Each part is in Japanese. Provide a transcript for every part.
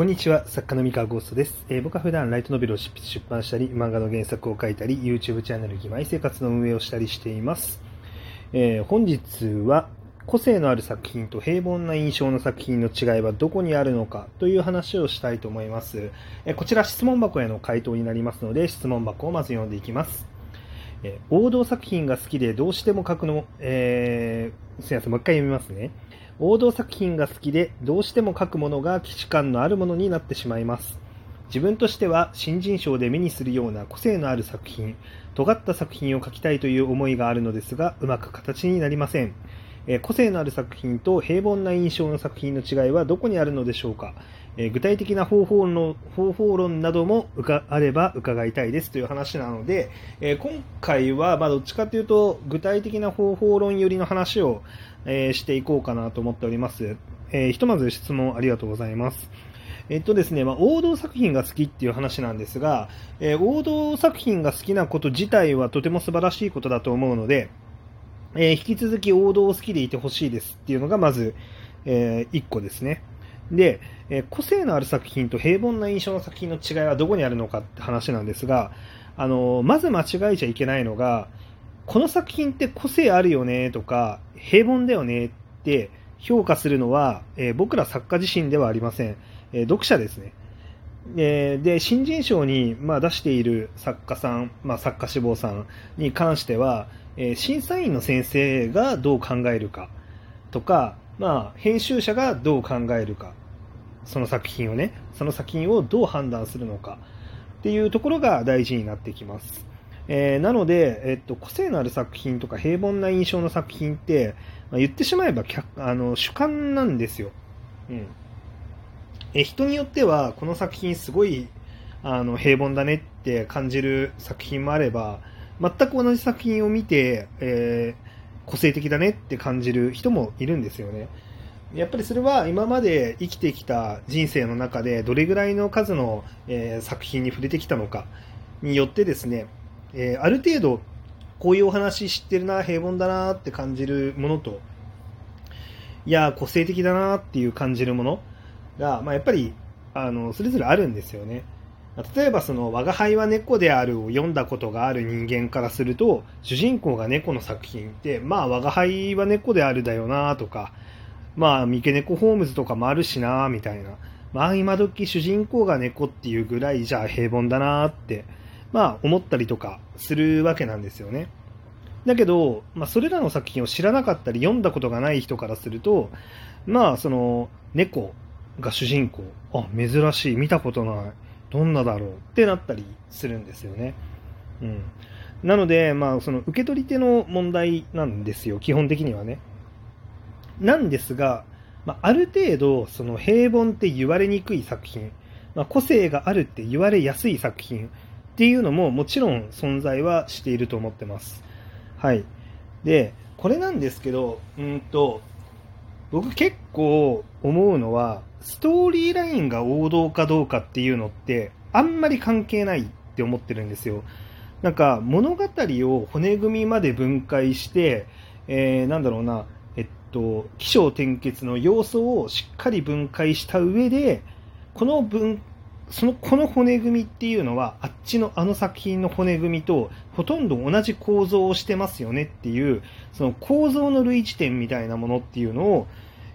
こんにちは、作家の三河ゴーストです、えー、僕は普段ライトノベルを執筆出版したり、漫画の原作を書いたり、YouTube チャンネル義妹生活の運営をしたりしています。えー、本日は、個性のある作品と平凡な印象の作品の違いはどこにあるのかという話をしたいと思います。えー、こちら質問箱への回答になりますので、質問箱をまず読んでいきます。え王道作品が好きでどうしても書くの、えー、すみません、もう一回読みますね。王道作品が好きでどうしても書くものが既視感のあるものになってしまいます。自分としては新人賞で目にするような個性のある作品尖った作品を書きたいという思いがあるのですがうまく形になりません。え個性のある作品と平凡な印象の作品の違いはどこにあるのでしょうか、え具体的な方法論方法論などもあれば伺いたいですという話なので、え今回はまどっちかというと具体的な方法論寄りの話を、えしていこうかなと思っております、えひとまず質問ありがとうございますえっとですね、まあ、王道作品が好きっていう話なんですが、え、王道作品が好きなこと自体はとても素晴らしいことだと思うので、え、引き続き王道を好きでいてほしいですっていうのがまず、え、1個ですね。で、えー、個性のある作品と平凡な印象の作品の違いはどこにあるのかって話なんですが、あのまず間違えちゃいけないのが、この作品って個性あるよねとか、平凡だよねって評価するのは、え僕ら作家自身ではありません。え読者ですね。で、新人賞に、まあ、出している作家さん、まあ、作家志望さんに関しては、え、審査員の先生がどう考えるかとか、まあ、編集者がどう考えるか、その作品をね、その作品をどう判断するのかっていうところが大事になってきます。えー、なので、えっと、個性のある作品とか平凡な印象の作品って、まあ、言ってしまえばあの主観なんですよ。うん。え人によっては、この作品すごいあの平凡だねって感じる作品もあれば、全く同じ作品を見て、えー、個性的だねって感じる人もいるんですよね。やっぱりそれは今まで生きてきた人生の中でどれぐらいの数の、えー、作品に触れてきたのかによってですね、えー、ある程度こういうお話知ってるな、平凡だなって感じるものと、いや、個性的だなっていう感じるものが、まあ、やっぱりあのそれぞれあるんですよね。例えばその「我が輩は猫である」を読んだことがある人間からすると主人公が猫の作品ってまあ我が輩は猫であるだよなとかまあ三毛猫ホームズとかもあるしなみたいなまあ今時主人公が猫っていうぐらいじゃ平凡だなってまあ思ったりとかするわけなんですよね。だけど、まあ、それらの作品を知らなかったり読んだことがない人からするとまあその猫が主人公あ珍しい見たことないどんなだろうってなったりするんですよね。うん。なので、まあ、その受け取り手の問題なんですよ、基本的にはね。なんですが、まあ、る程度、その平凡って言われにくい作品、まあ、個性があるって言われやすい作品っていうのももちろん存在はしていると思ってます。はい。で、これなんですけど、うんと、僕結構思うのは、ストーリーラインが王道かどうかっていうのって、あんまり関係ないって思ってるんですよ。なんか、物語を骨組みまで分解して、えー、なんだろうな、と、起承転結の要素をしっかり分解した上で、この分、その、この骨組みっていうのは、あっちのあの作品の骨組みとほとんど同じ構造をしてますよねっていう、その構造の類似点みたいなものっていうのを、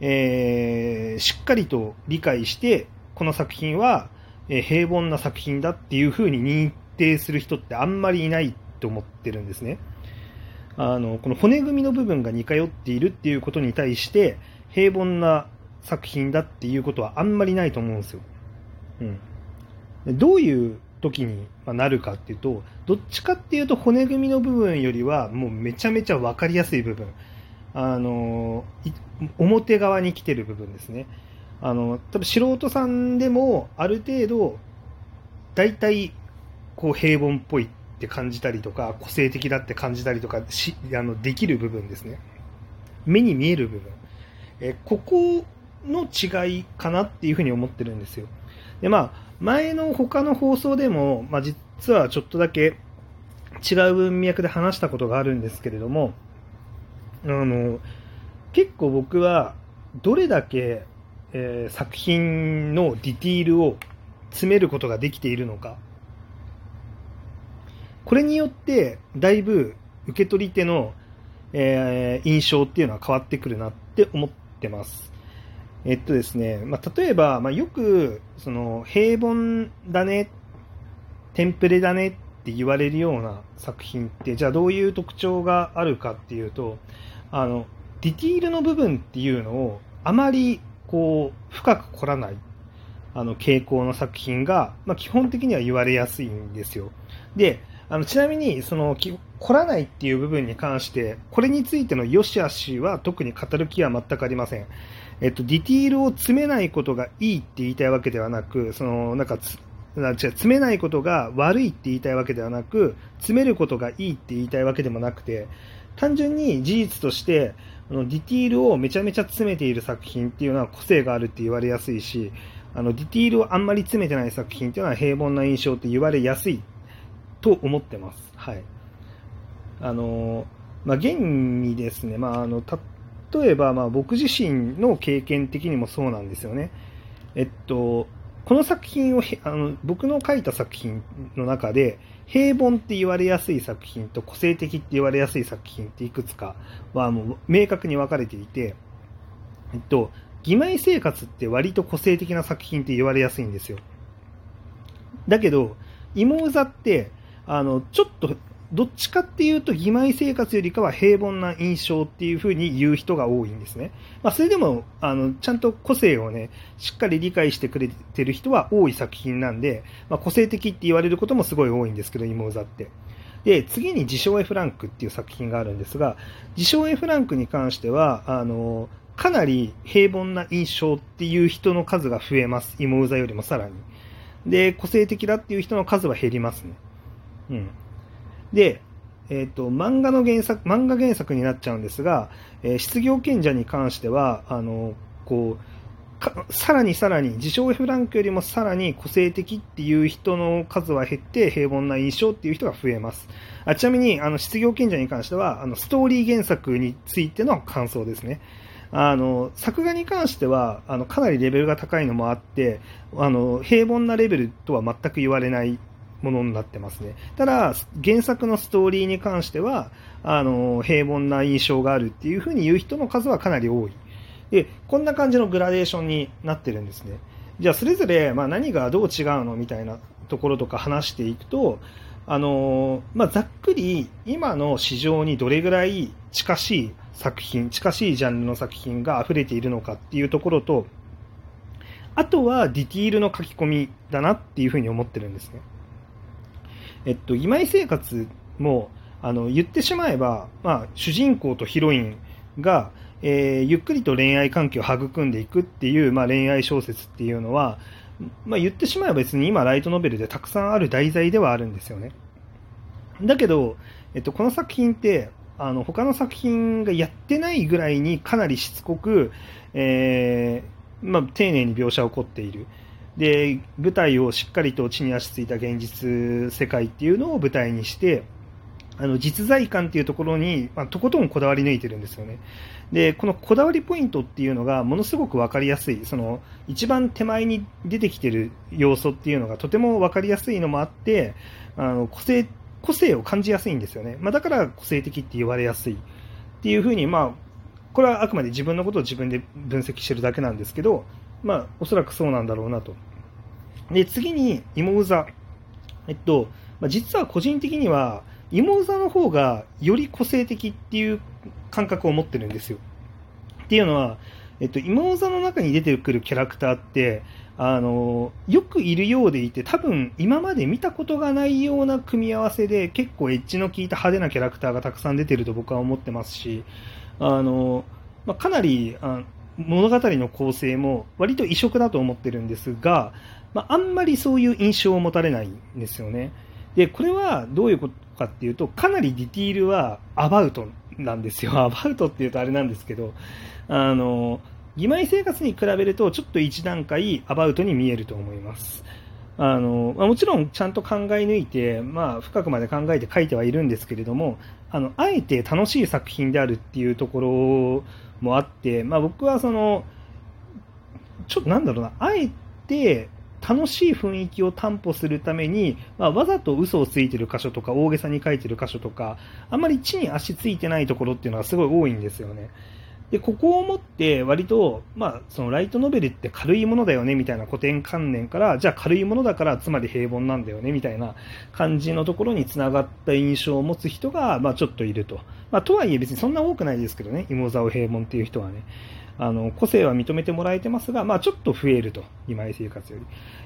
えー、しっかりと理解して、この作品は、え平凡な作品だっていうふうに認定する人ってあんまりいないと思ってるんですね。あの、この骨組みの部分が似通っているっていうことに対して、平凡な作品だっていうことはあんまりないと思うんですよ。うん。どういう時になるかっていうと、どっちかっていうと骨組みの部分よりはもうめちゃめちゃ分かりやすい部分。あの表側に来てる部分ですね。あの多分素人さんでもある程度大体こう平凡っぽいっって感じたりとか個性的だって感じたりとかしあのできる部分ですね目に見える部分えここの違いかなっていうふうに思ってるんですよでまあ前の他の放送でも、まあ、実はちょっとだけ違う文脈で話したことがあるんですけれどもあの結構僕はどれだけえー、作品のディティールを詰めることができているのか。これによって、だいぶ受け取り手の、えー、印象っていうのは変わってくるなって思ってます。えっとですね、まあ、例えば、まあ、よく、その、平凡だね、テンプレだねって言われるような作品って、じゃあどういう特徴があるかっていうと、あの、ディティールの部分っていうのをあまりこう深く凝らないあの傾向の作品が、まあ、基本的には言われやすいんですよ。で、あのちなみにその凝らないっていう部分に関して、これについての良し悪しは特に語る気は全くありません。えっと、ディティールを詰めないことがいいって言いたいわけではなく、そのなんか違う詰めないことが悪いって言いたいわけではなく、詰めることがいいって言いたいわけでもなくて、単純に事実として、あのディティールをめちゃめちゃ詰めている作品っていうのは個性があるって言われやすいし、あのディティールをあんまり詰めてない作品っていうのは平凡な印象って言われやすいと思ってます。はい。あの、まあ、現にですね、まあ、あの、例えば、まあ、僕自身の経験的にもそうなんですよね。えっと、この作品をあの僕の書いた作品の中で平凡って言われやすい作品と個性的って言われやすい作品っていくつかはもう明確に分かれていて、えっと、義妹生活って割と個性的な作品って言われやすいんですよ。だけど、妹座って、あの、ちょっとどっちかっていうと、義妹生活よりかは平凡な印象っていうふうに言う人が多いんですね。まあ、それでも、あの、ちゃんと個性をね、しっかり理解してくれてる人は多い作品なんで、まあ、個性的って言われることもすごい多いんですけど、妹座って。で、次に自称 F ランクっていう作品があるんですが、自称 F ランクに関しては、あの、かなり平凡な印象っていう人の数が増えます。妹座よりもさらに。で、個性的だっていう人の数は減りますね。うん。で、えっ、ー、と、漫画の原作、漫画原作になっちゃうんですが、えー、失業賢者に関しては、あの、こう、さらにさらに、自称 F ランクよりもさらに個性的っていう人の数は減って、平凡な印象っていう人が増えます。あちなみに、あの、失業賢者に関しては、あの、ストーリー原作についての感想ですね。あの、作画に関しては、あの、かなりレベルが高いのもあって、あの、平凡なレベルとは全く言われないものになってますね。ただ、原作のストーリーに関しては、あの、平凡な印象があるっていうふうに言う人の数はかなり多い。で、こんな感じのグラデーションになってるんですね。じゃあ、それぞれ、まあ、何がどう違うのみたいなところとか話していくと、あのまあ、ざっくり今の市場にどれぐらい近しい作品、近しいジャンルの作品が溢れているのかっていうところと、あとはディティールの書き込みだなっていうふうに思ってるんですね。えっと、今井生活も、あの、言ってしまえば、まあ、主人公とヒロインが、えー、ゆっくりと恋愛関係を育んでいくっていう、まあ、恋愛小説っていうのは、まあ、言ってしまえば別に今ライトノベルでたくさんある題材ではあるんですよね。だけど、えっと、この作品って、あの、他の作品がやってないぐらいにかなりしつこく、えー、まあ、丁寧に描写を起こっている。で舞台をしっかりと地に足ついた現実世界っていうのを舞台にしてあの実在感っていうところに、まあ、とことんこだわり抜いてるんですよね。で、このこだわりポイントっていうのがものすごく分かりやすい、その一番手前に出てきてる要素っていうのがとても分かりやすいのもあって、あの個性個性を感じやすいんですよね。まあ、だから個性的って言われやすいっていうふうに、まあ、これはあくまで自分のことを自分で分析してるだけなんですけど、まあ、おそらくそうなんだろうなと。で、次に、芋座。えっと、まあ、実は個人的には、芋座の方がより個性的っていう感覚を持ってるんですよ。っていうのは、えっと、芋座の中に出てくるキャラクターって、あの、よくいるようでいて、多分今まで見たことがないような組み合わせで、結構エッジの効いた派手なキャラクターがたくさん出てると僕は思ってますし、あの、まあ、かなりあ物語の構成も割と異色だと思ってるんですが、まあ、あんまりそういう印象を持たれないんですよね。で、これはどういうことかっていうと、かなりディティールはアバウトなんですよ。アバウトっていうとあれなんですけど、あの、義妹生活に比べるとちょっと一段階アバウトに見えると思います。あのまあ、もちろんちゃんと考え抜いて、まあ、深くまで考えて書いてはいるんですけれどもあのあえて楽しい作品であるっていうところもあって、まあ、僕はそのちょっとなんだろうな、あえて、楽しい雰囲気を担保するために、まあ、わざと嘘をついてる箇所とか、大げさに書いてる箇所とか、あんまり地に足ついてないところっていうのがすごい多いんですよね。で、ここをもって割と、まあ、そのライトノベルって軽いものだよねみたいな古典観念から、じゃあ軽いものだからつまり平凡なんだよねみたいな感じのところにつながった印象を持つ人が、まあちょっといると。まあとはいえ別にそんな多くないですけどね、芋沢平凡っていう人はね。あの、個性は認めてもらえてますが、まあちょっと増えると。今井生活より。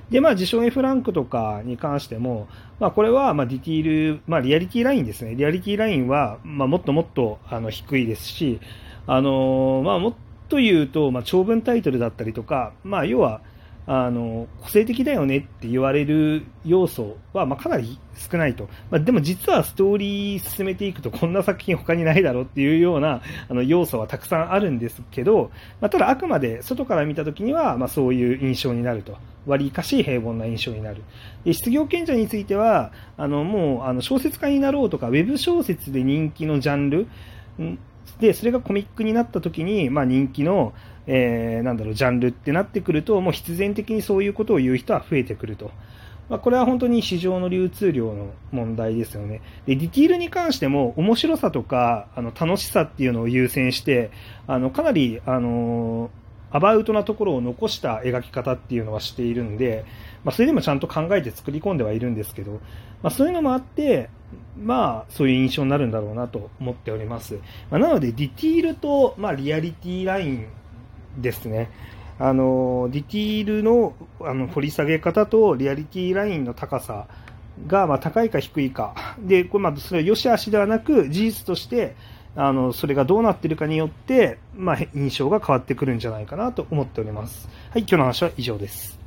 で、まあ自称 F ランクとかに関しても、まあこれは、まあディティール、まあリアリティラインですね。リアリティラインは、まあもっともっとあの低いですし、あのまあ、もっと言うと、まあ、長文タイトルだったりとか、まあ、要は、あの個性的だよねって言われる要素は、まあ、かなり少ないと、まあ、でも実はストーリー進めていくとこんな作品他にないだろうっていうようなあの要素はたくさんあるんですけど、まあ、ただあくまで外から見たときには、まあ、そういう印象になると。割かし平凡な印象になる。で失業賢者についてはあのもうあの小説家になろうとかウェブ小説で人気のジャンルで、それがコミックになった時に、まあ人気の、えー、なんだろう、ジャンルってなってくると、もう必然的にそういうことを言う人は増えてくると。まあ、これは本当に市場の流通量の問題ですよね。で、ディティールに関しても面白さとか、あの、楽しさっていうのを優先して、あの、かなり、あのアバウトなところを残した描き方っていうのはしているんで、まあ、それでもちゃんと考えて作り込んではいるんですけど、まあ、そういうのもあって、まあ、そういう印象になるんだろうなと思っております。まあ、なので、ディティールと、まあ、リアリティラインですね。あの、ディティールのあの掘り下げ方とリアリティラインの高さが、まあ、高いか低いか。で、これ、まあ、それは良し悪しではなく、事実として、あの、それがどうなってるかによって、まあ、印象が変わってくるんじゃないかなと思っております。はい、今日の話は以上です。